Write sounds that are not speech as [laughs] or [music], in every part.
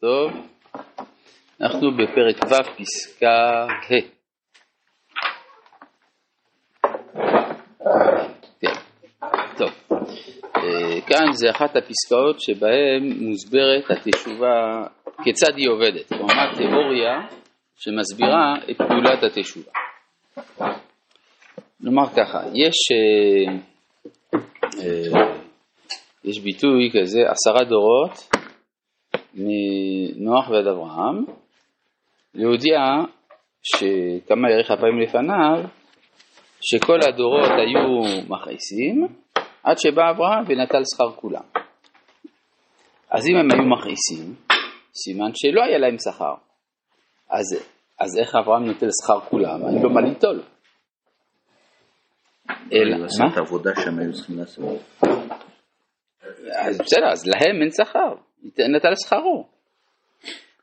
טוב, אנחנו בפרק ו' פסקה ה'. כן, טוב. אה, כאן זה אחת הפסקאות שבהן מוסברת התשובה, כיצד היא עובדת. כלומר תיאוריה שמסבירה את פעולת התשובה. נאמר ככה, יש, אה, אה, יש ביטוי כזה, עשרה דורות מנוח ועד אברהם, להודיע שכמה יאריך הפעמים לפניו, שכל הדורות היו מכעיסים, עד שבא אברהם ונטל שכר כולם. אז אם הם היו מכעיסים, סימן שלא היה להם שכר. אז, אז איך אברהם נוטל שכר כולם? אין לו מה ליטול. אלא, מה? את העבודה שהם היו צריכים לעשות. אז בסדר, אז להם אין שכר, נטל שכרו.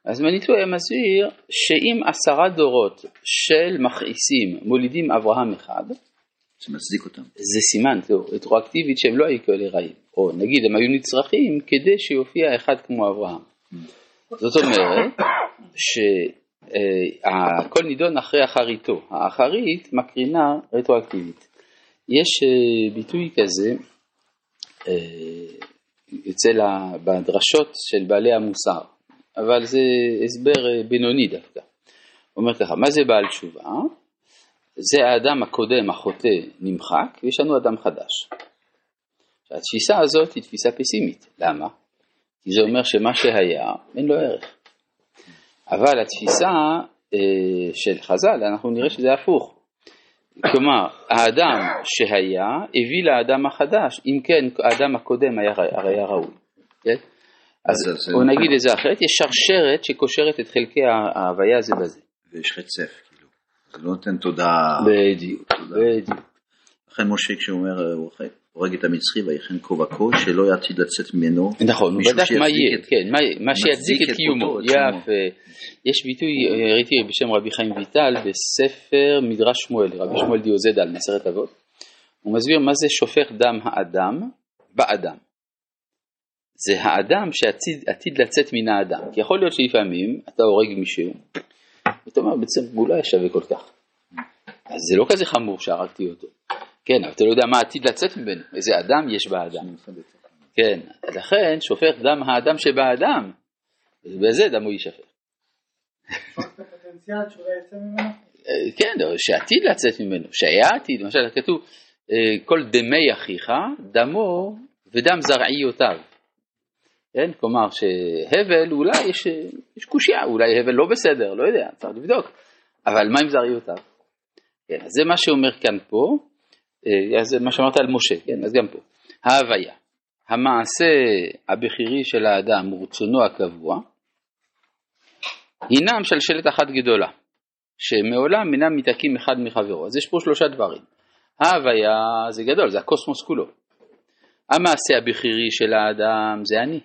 אז מניטו היה מסביר שאם עשרה דורות של מכעיסים מולידים אברהם אחד, זה מצדיק אותם. זה סימן, זהו, רטרואקטיבית שהם לא היו כאלה רעים. או נגיד הם היו נצרכים כדי שיופיע אחד כמו אברהם. זאת אומרת שהכל נידון אחרי אחריתו. האחרית מקרינה רטרואקטיבית. יש אה, ביטוי כזה אצל אה, בדרשות של בעלי המוסר, אבל זה הסבר אה, בינוני דווקא. הוא אומר ככה, מה זה בעל תשובה? זה האדם הקודם, החוטא, נמחק, ויש לנו אדם חדש. התפיסה הזאת היא תפיסה פסימית. למה? כי זה אומר שמה שהיה, אין לו ערך. אבל התפיסה אה, של חז"ל, אנחנו נראה שזה הפוך. כלומר, האדם שהיה הביא לאדם החדש, אם כן האדם הקודם היה, הרי היה ראוי. כן? אז בוא נגיד את זה אחרת, יש שרשרת שקושרת את חלקי ההוויה הזה בזה. ויש רצף, כאילו. זה לא נותן תודה. בדיוק, בדיוק. לכן משה כשהוא אומר, הוא הורג את המצרי ויחן כה וכה, שלא יעתיד לצאת ממנו. נכון, הוא בדק מה יהיה, כן, מה שיצדיק את קיומו. יפה. יש ביטוי, ראיתי בשם רבי חיים ויטל בספר מדרש שמואל, רבי שמואל דיוזדה על מסרת אבות. הוא מסביר מה זה שופך דם האדם באדם. זה האדם שעתיד לצאת מן האדם. כי יכול להיות שלפעמים אתה הורג מישהו, ואתה אומר בעצם הוא לא היה שווה כל כך. אז זה לא כזה חמור שהרגתי אותו. כן, אבל אתה לא יודע מה עתיד לצאת ממנו, איזה אדם יש באדם. כן, לכן שופך דם האדם שבאדם, ובזה דמו יישפך. [laughs] כן, שעתיד לצאת ממנו, שהיה עתיד, למשל כתוב, אה, כל דמי אחיך, דמו ודם זרעיותיו. כן, כלומר שהבל אולי יש, יש קושייה, אולי הבל לא בסדר, לא יודע, צריך לבדוק, אבל מה עם זרעיותיו? כן, אז זה מה שאומר כאן פה, אה, זה מה שאמרת על משה, כן, אז גם פה. ההוויה, המעשה הבכירי של האדם ורצונו הקבוע, הינם שלשלת אחת גדולה, שמעולם אינם מתעקים אחד מחברו. אז יש פה שלושה דברים. ההוויה זה גדול, זה הקוסמוס כולו. המעשה הבכירי של האדם זה אני.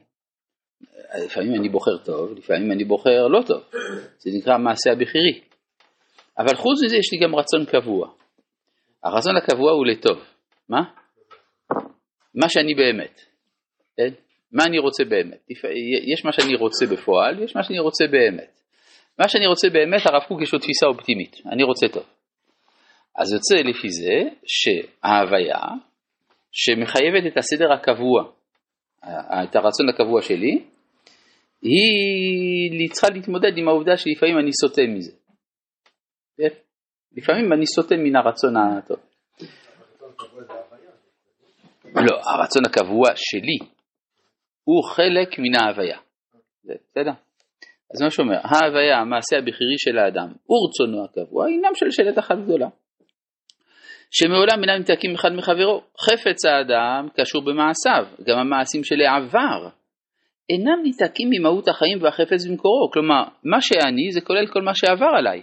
לפעמים אני בוחר טוב, לפעמים אני בוחר לא טוב. זה נקרא המעשה הבכירי. אבל חוץ מזה יש לי גם רצון קבוע. הרצון הקבוע הוא לטוב. מה? מה שאני באמת. כן? מה אני רוצה באמת? יש מה שאני רוצה בפועל, יש מה שאני רוצה באמת. מה שאני רוצה באמת, הרב קוק יש לו תפיסה אופטימית, אני רוצה טוב. אז יוצא לפי זה שההוויה שמחייבת את הסדר הקבוע, את הרצון הקבוע שלי, היא צריכה להתמודד עם העובדה שלפעמים אני סוטה מזה. לפעמים אני סוטה מן הרצון הטוב. לא, הרצון הקבוע שלי הוא חלק מן ההוויה. בסדר? אז מה שאומר, ההוויה, המעשה הבכירי של האדם ורצונו הקבוע, הינם של שלט אחת גדולה. שמעולם אינם מתעקים אחד מחברו. חפץ האדם קשור במעשיו, גם המעשים של העבר אינם ניתקים ממהות החיים והחפץ במקורו. כלומר, מה שאני זה כולל כל מה שעבר עליי.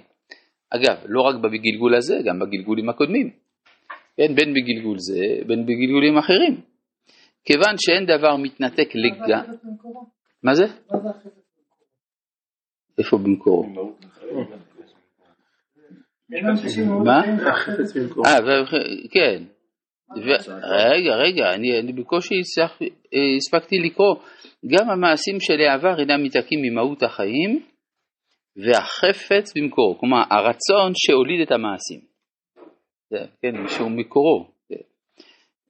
אגב, לא רק בגלגול הזה, גם בגלגולים הקודמים. כן, בין בגלגול זה, בין בגלגולים אחרים. כיוון שאין דבר מתנתק לגמרי. מה זה? איפה במקורו? מה? אה, כן. ו- רגע, רגע, אני, אני בקושי אה, הספקתי לקרוא. גם המעשים של העבר אינם מתעקים ממהות החיים והחפץ במקורו. כלומר, הרצון שהוליד את המעשים. זה, כן, שהוא מקורו. זה.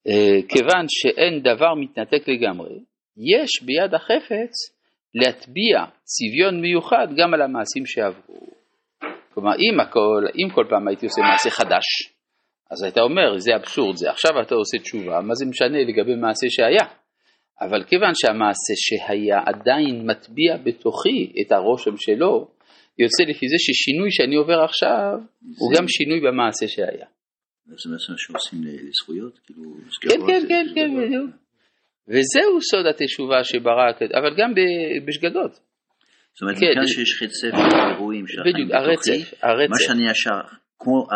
אה, כיוון שאין דבר מתנתק לגמרי, יש ביד החפץ להטביע צביון מיוחד גם על המעשים שעברו. כלומר, אם, הכל, אם כל פעם הייתי עושה מעשה חדש, אז אתה אומר, זה אבסורד, זה עכשיו אתה עושה תשובה, מה זה משנה לגבי מעשה שהיה? אבל כיוון שהמעשה שהיה עדיין מטביע בתוכי את הרושם שלו, יוצא לפי זה ששינוי שאני עובר עכשיו, הוא גם שינוי במעשה שהיה. זה מה שעושים לזכויות, כאילו... כן, כן, כן, כן, בדיוק. וזהו סוד התשובה שברא, אבל גם בשגגות. זאת אומרת, כן. מכאן שיש של אירועים בדיוק, הרצף, הרצף. מה שאני ישר, כמו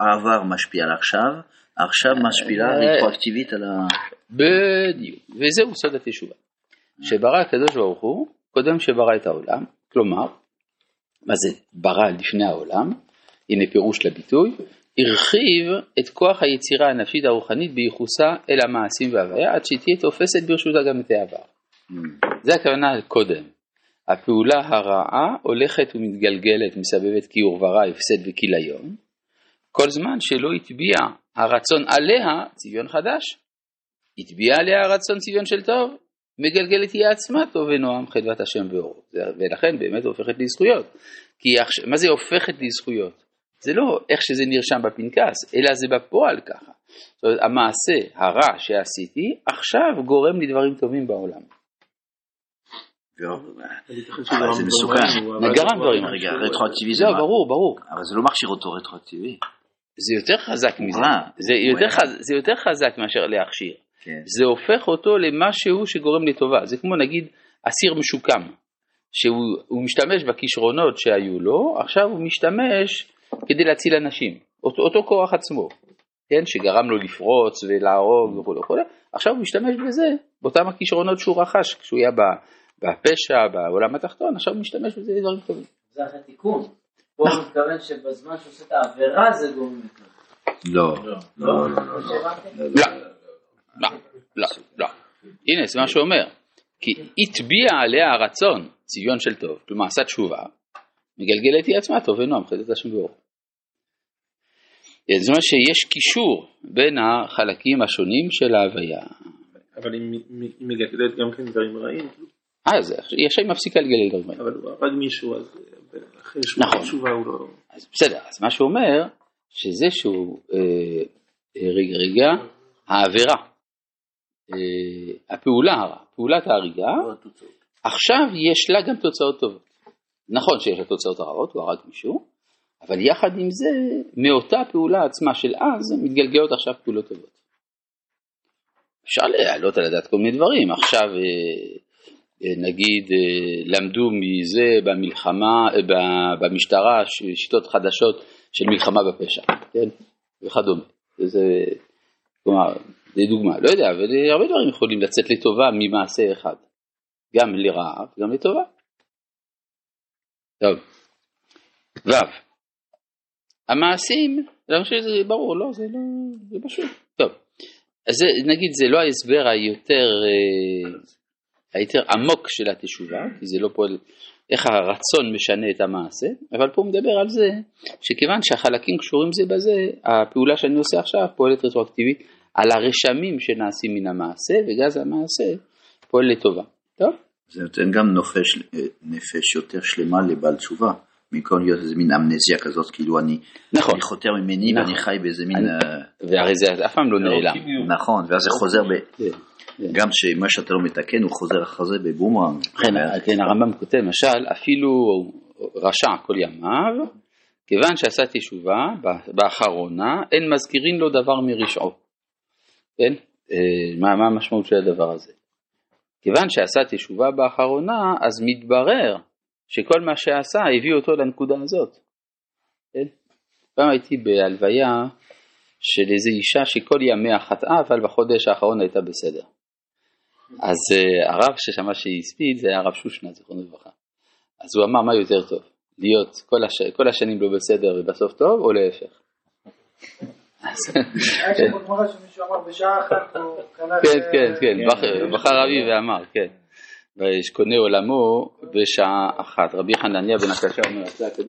העבר משפיע על עכשיו, עכשיו משפיעה אה, רטרואקטיבית על ה... בדיוק, וזהו סוד התשובה. שברא הקדוש ברוך הוא, קודם שברא את העולם, כלומר, מה זה ברא לפני העולם, הנה פירוש לביטוי, הרחיב את כוח היצירה הנפשית הרוחנית בייחוסה אל המעשים וההוויה, עד שתהיה תופסת ברשותה גם את העבר. זה הכוונה קודם. הפעולה הרעה הולכת ומתגלגלת, מסבבת כיעור ורע, הפסד וכיליון, כל זמן שלא הטביע הרצון עליה צביון חדש. הטביע עליה הרצון צביון של טוב, מגלגלת היא עצמה טוב ונועם חדוות השם ואורו. זה- ולכן באמת הופכת לזכויות. כי מה זה הופכת לזכויות? זה לא איך שזה נרשם בפנקס, אלא זה בפועל ככה. זאת אומרת, המעשה הרע שעשיתי, עכשיו גורם לי דברים טובים בעולם. זה מסוכן. גרם דברים. רגע, רטרואקטיביזם, לא, ברור, ברור. אבל זה לא מכשיר אותו רטרואקטיבי. זה יותר חזק מזה. זה. זה יותר חזק מאשר להכשיר. כן. זה הופך אותו למשהו שגורם לטובה. זה כמו נגיד אסיר משוקם, שהוא הוא משתמש בכישרונות שהיו לו, עכשיו הוא משתמש כדי להציל אנשים. אותו, אותו כוח עצמו, כן, שגרם לו לפרוץ ולהרוג וכו' וכו', עכשיו הוא משתמש בזה, באותם הכישרונות שהוא רכש כשהוא היה בפשע, בעולם התחתון, עכשיו הוא משתמש בזה לדברים טובים. זה אחרי תיקון. פה הוא מתכוון שבזמן שעושה את העבירה זה גורם לכלום. לא, לא? לא, לא? לא, לא. הנה, זה מה שהוא אומר. כי הטביע עליה הרצון, צביון של טוב, כלומר עשה תשובה, מגלגלת היא עצמה טוב ונועם, חטאת השם באור. זאת אומרת שיש קישור בין החלקים השונים של ההוויה. אבל היא מ- מ- היא מגדלת גם כן דברים רעים, אה, זה, היא עכשיו מפסיקה לגלל דברים האלה. אבל הוא הרג מישהו, אז אחרי שהוא נכון. תשובה הוא לא... אז בסדר, אז מה שהוא אומר, שזה שהוא, אה, אה, רגע, רגע, העבירה, הפעולה הרע, פעולת ההריגה, עכשיו יש לה גם תוצאות טובות. נכון שיש לה תוצאות הרעות, הוא הרג מישהו, אבל יחד עם זה, מאותה פעולה עצמה של אז, מתגלגלות עכשיו פעולות טובות. אפשר להעלות על הדעת כל מיני דברים, עכשיו אה, אה, נגיד אה, למדו מזה במלחמה, אה, במשטרה שיטות חדשות של מלחמה בפשע, כן, וכדומה. זה, כלומר, זה דוגמה, לא יודע, אבל הרבה דברים יכולים לצאת לטובה ממעשה אחד, גם לרעה וגם לטובה. טוב, ו' המעשים, אני חושב שזה ברור, לא, זה לא, זה פשוט. טוב, אז זה, נגיד זה לא ההסבר היותר, אה, היותר עמוק של התשובה, כי זה לא פועל, איך הרצון משנה את המעשה, אבל פה הוא מדבר על זה שכיוון שהחלקים קשורים זה בזה, הפעולה שאני עושה עכשיו פועלת רטרואקטיבית על הרשמים שנעשים מן המעשה, וגז המעשה פועל לטובה. טוב? זה נותן גם נופש, אה, נפש יותר שלמה לבעל תשובה, במקום להיות איזה מין אמנזיה כזאת, כאילו אני, נכון, אני חותר ממני נכון. ואני חי באיזה מין, אני- אה, והרי זה אף פעם לא נעלם. נכון, ואז זה חוזר, ב, כן, כן. גם שמה שאתה לא מתקן הוא חוזר אחרי זה בבומרנג. כן, כן, הרמב"ם כותב למשל, אפילו רשע כל ימיו, כיוון שעשה תשובה באחרונה, אין מזכירים לו דבר מרשעו. כן? אה, מה, מה המשמעות של הדבר הזה? כיוון שעשה תשובה באחרונה, אז מתברר שכל מה שעשה הביא אותו לנקודה הזאת. כן? פעם הייתי בהלוויה של איזו אישה שכל ימיה חטאה, אבל בחודש האחרון הייתה בסדר. אז uh, הרב ששמע שהיא הספיד זה היה הרב שושנה, זיכרונו לברכה. אז הוא אמר מה יותר טוב, להיות כל, הש... כל השנים לא בסדר ובסוף טוב, או להפך. כן, כן, כן, בח- בחר אבי ואמר, כן. ויש קונה עולמו בשעה אחת. רבי חנניה בן הקשה אומר, "זה הקדוש